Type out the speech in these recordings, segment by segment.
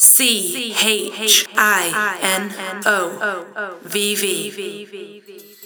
C H I N O V V.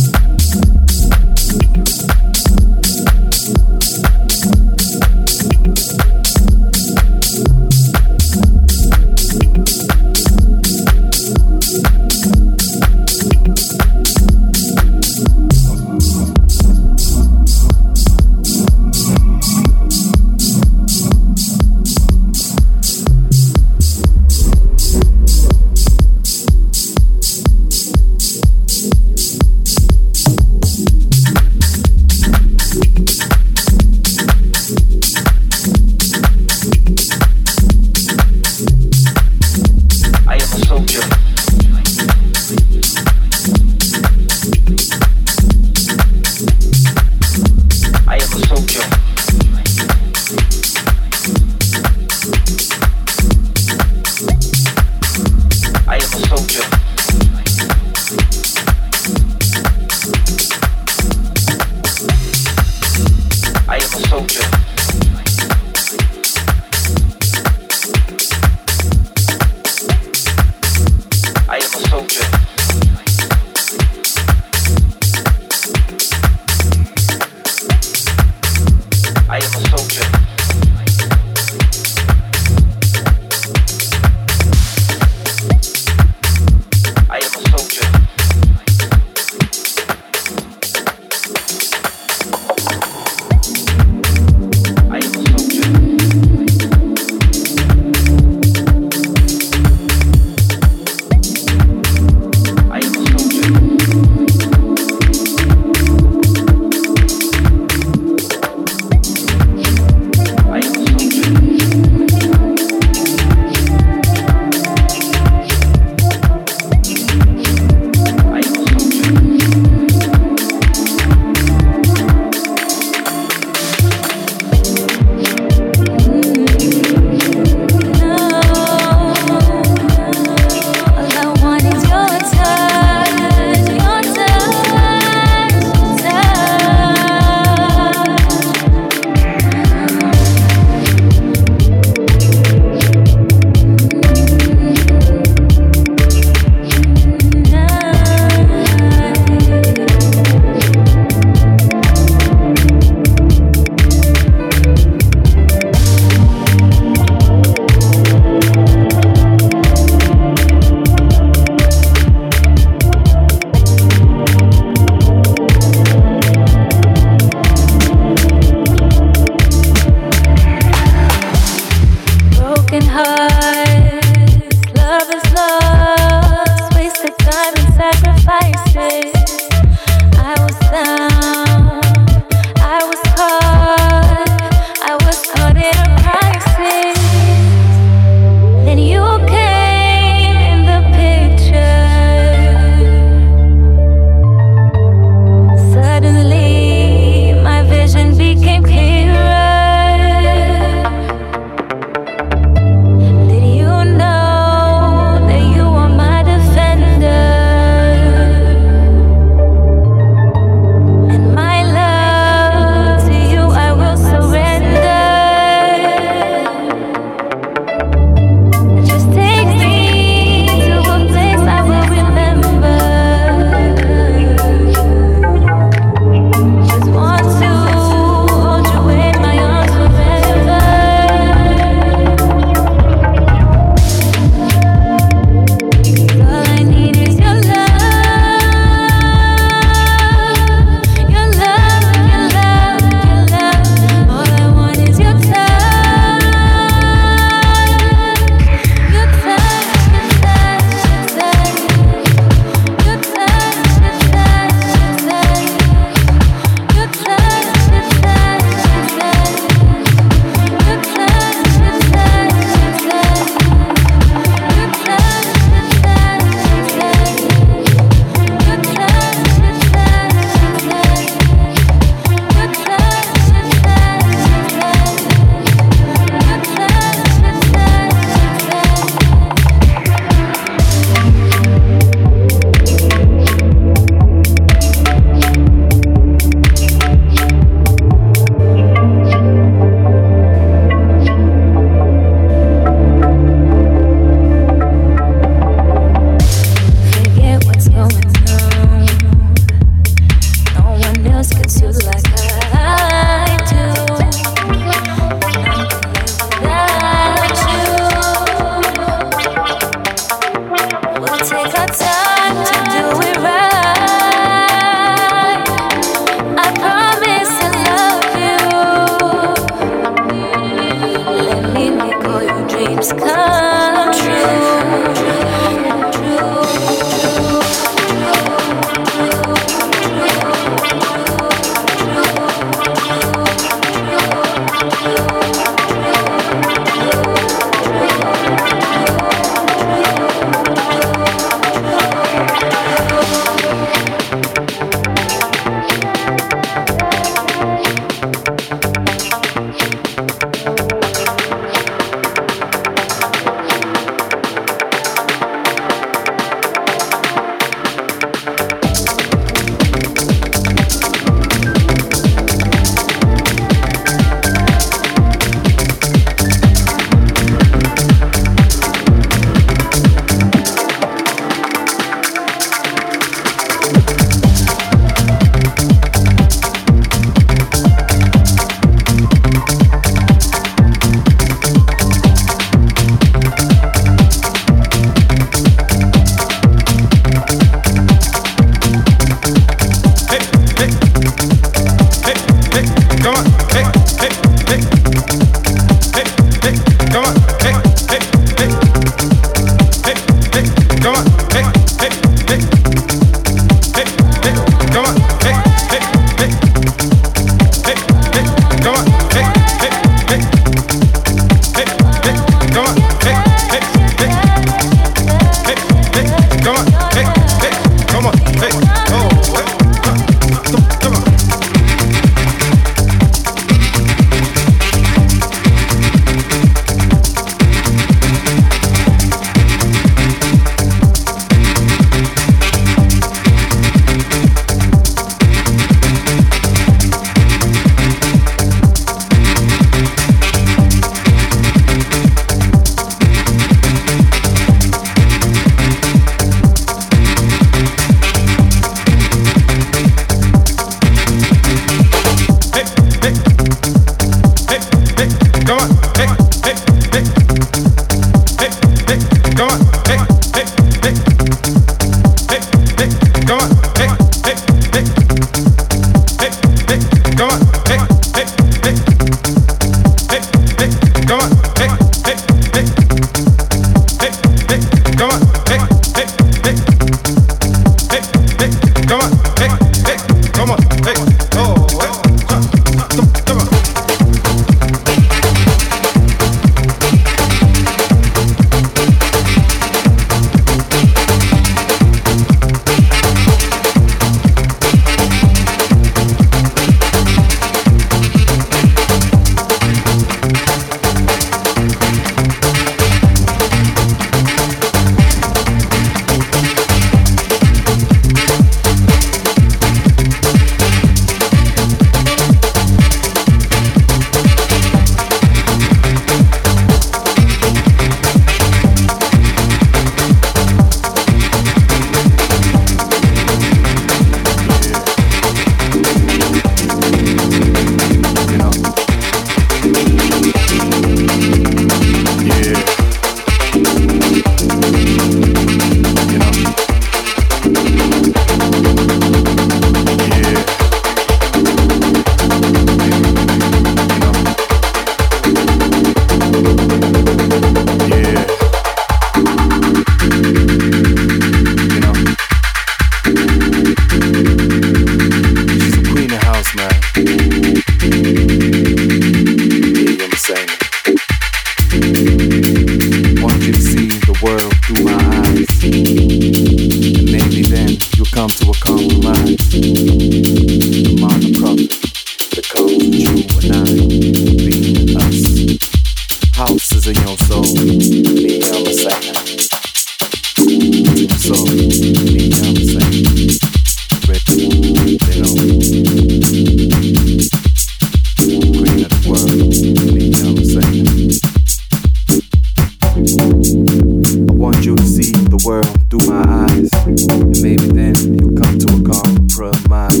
the world through my eyes. And maybe then you'll come to a compromise.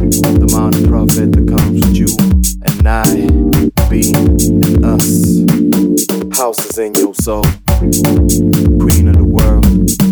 The amount of profit that comes with you and I, be and us. Houses in your soul, queen of the world.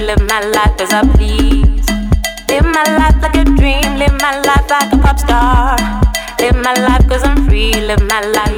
live my life as I please. Live my life like a dream, live my life like a pop star. Live my life cause I'm free, live my life.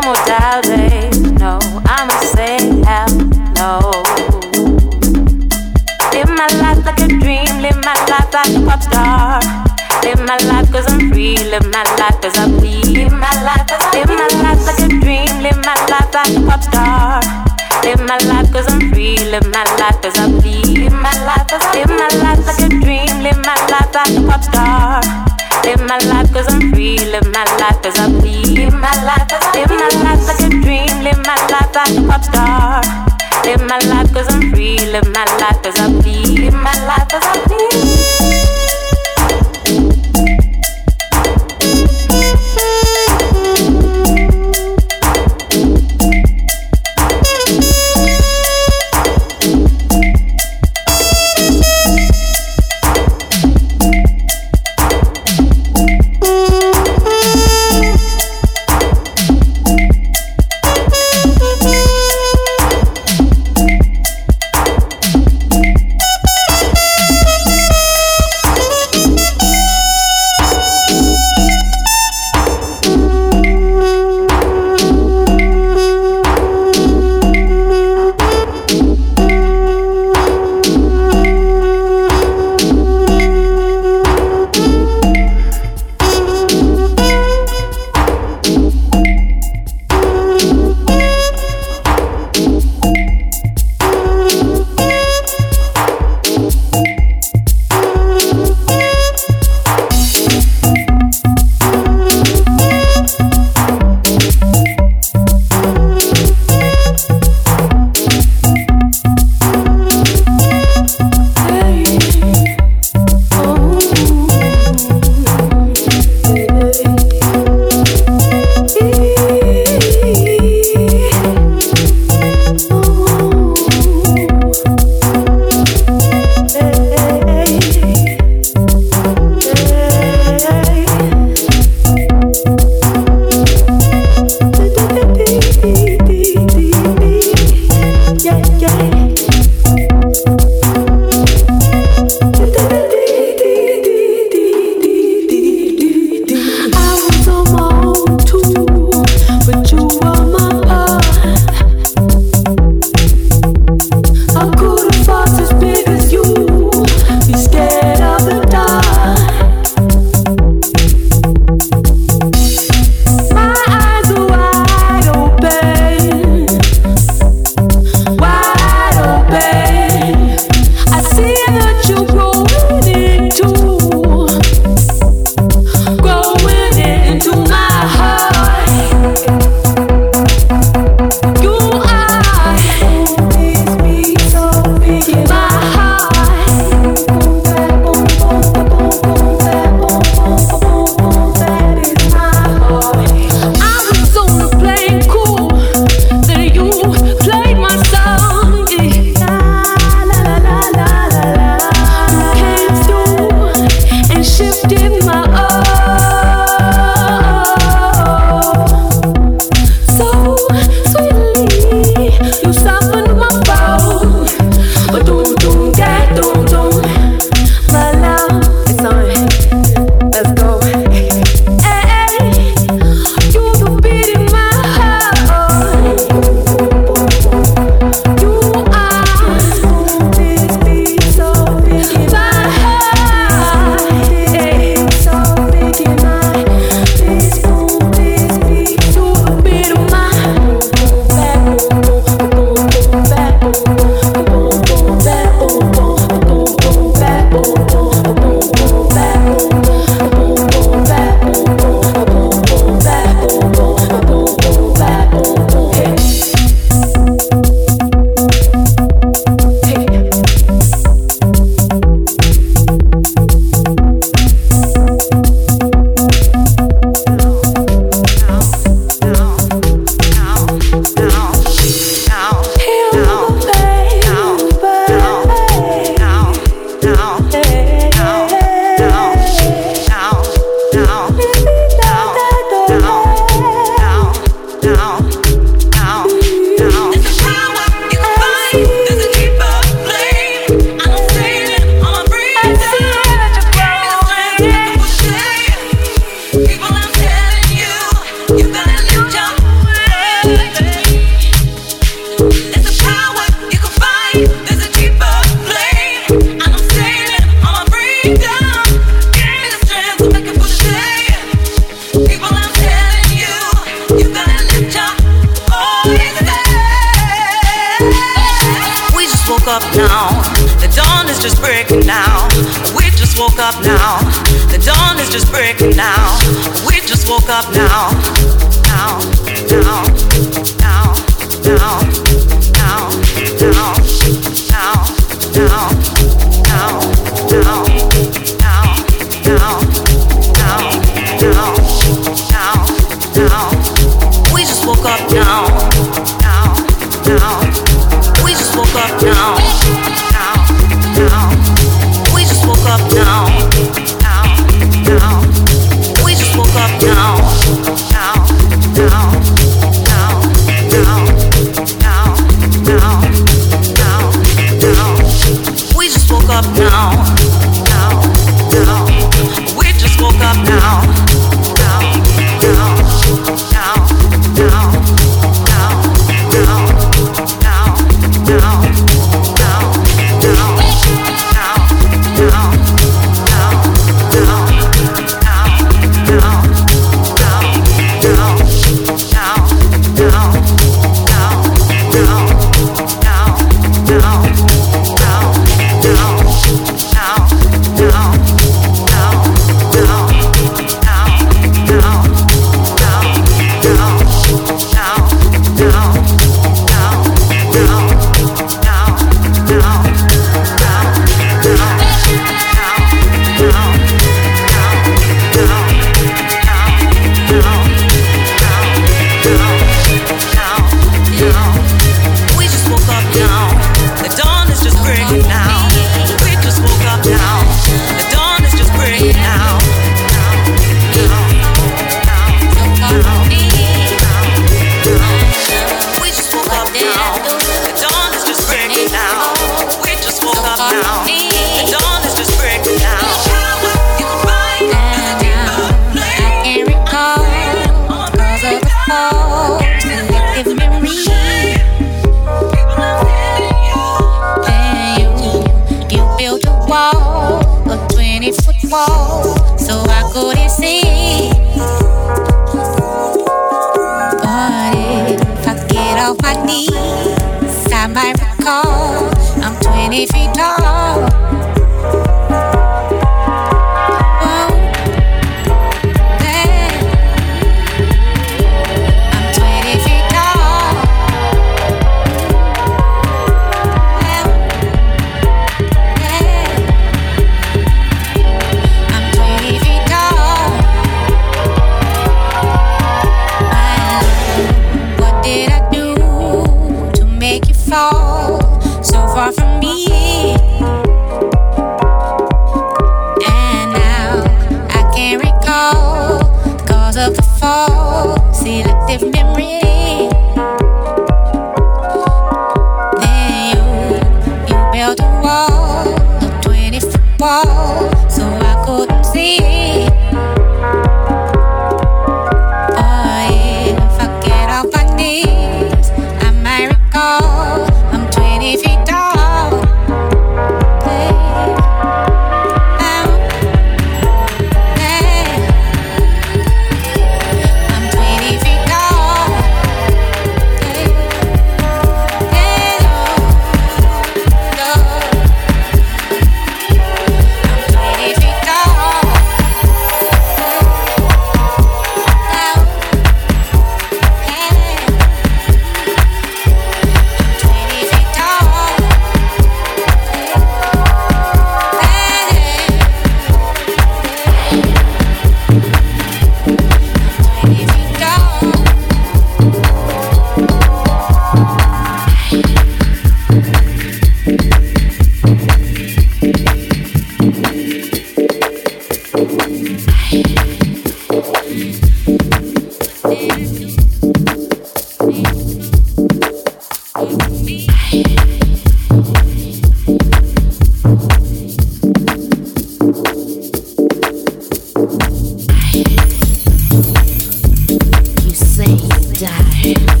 You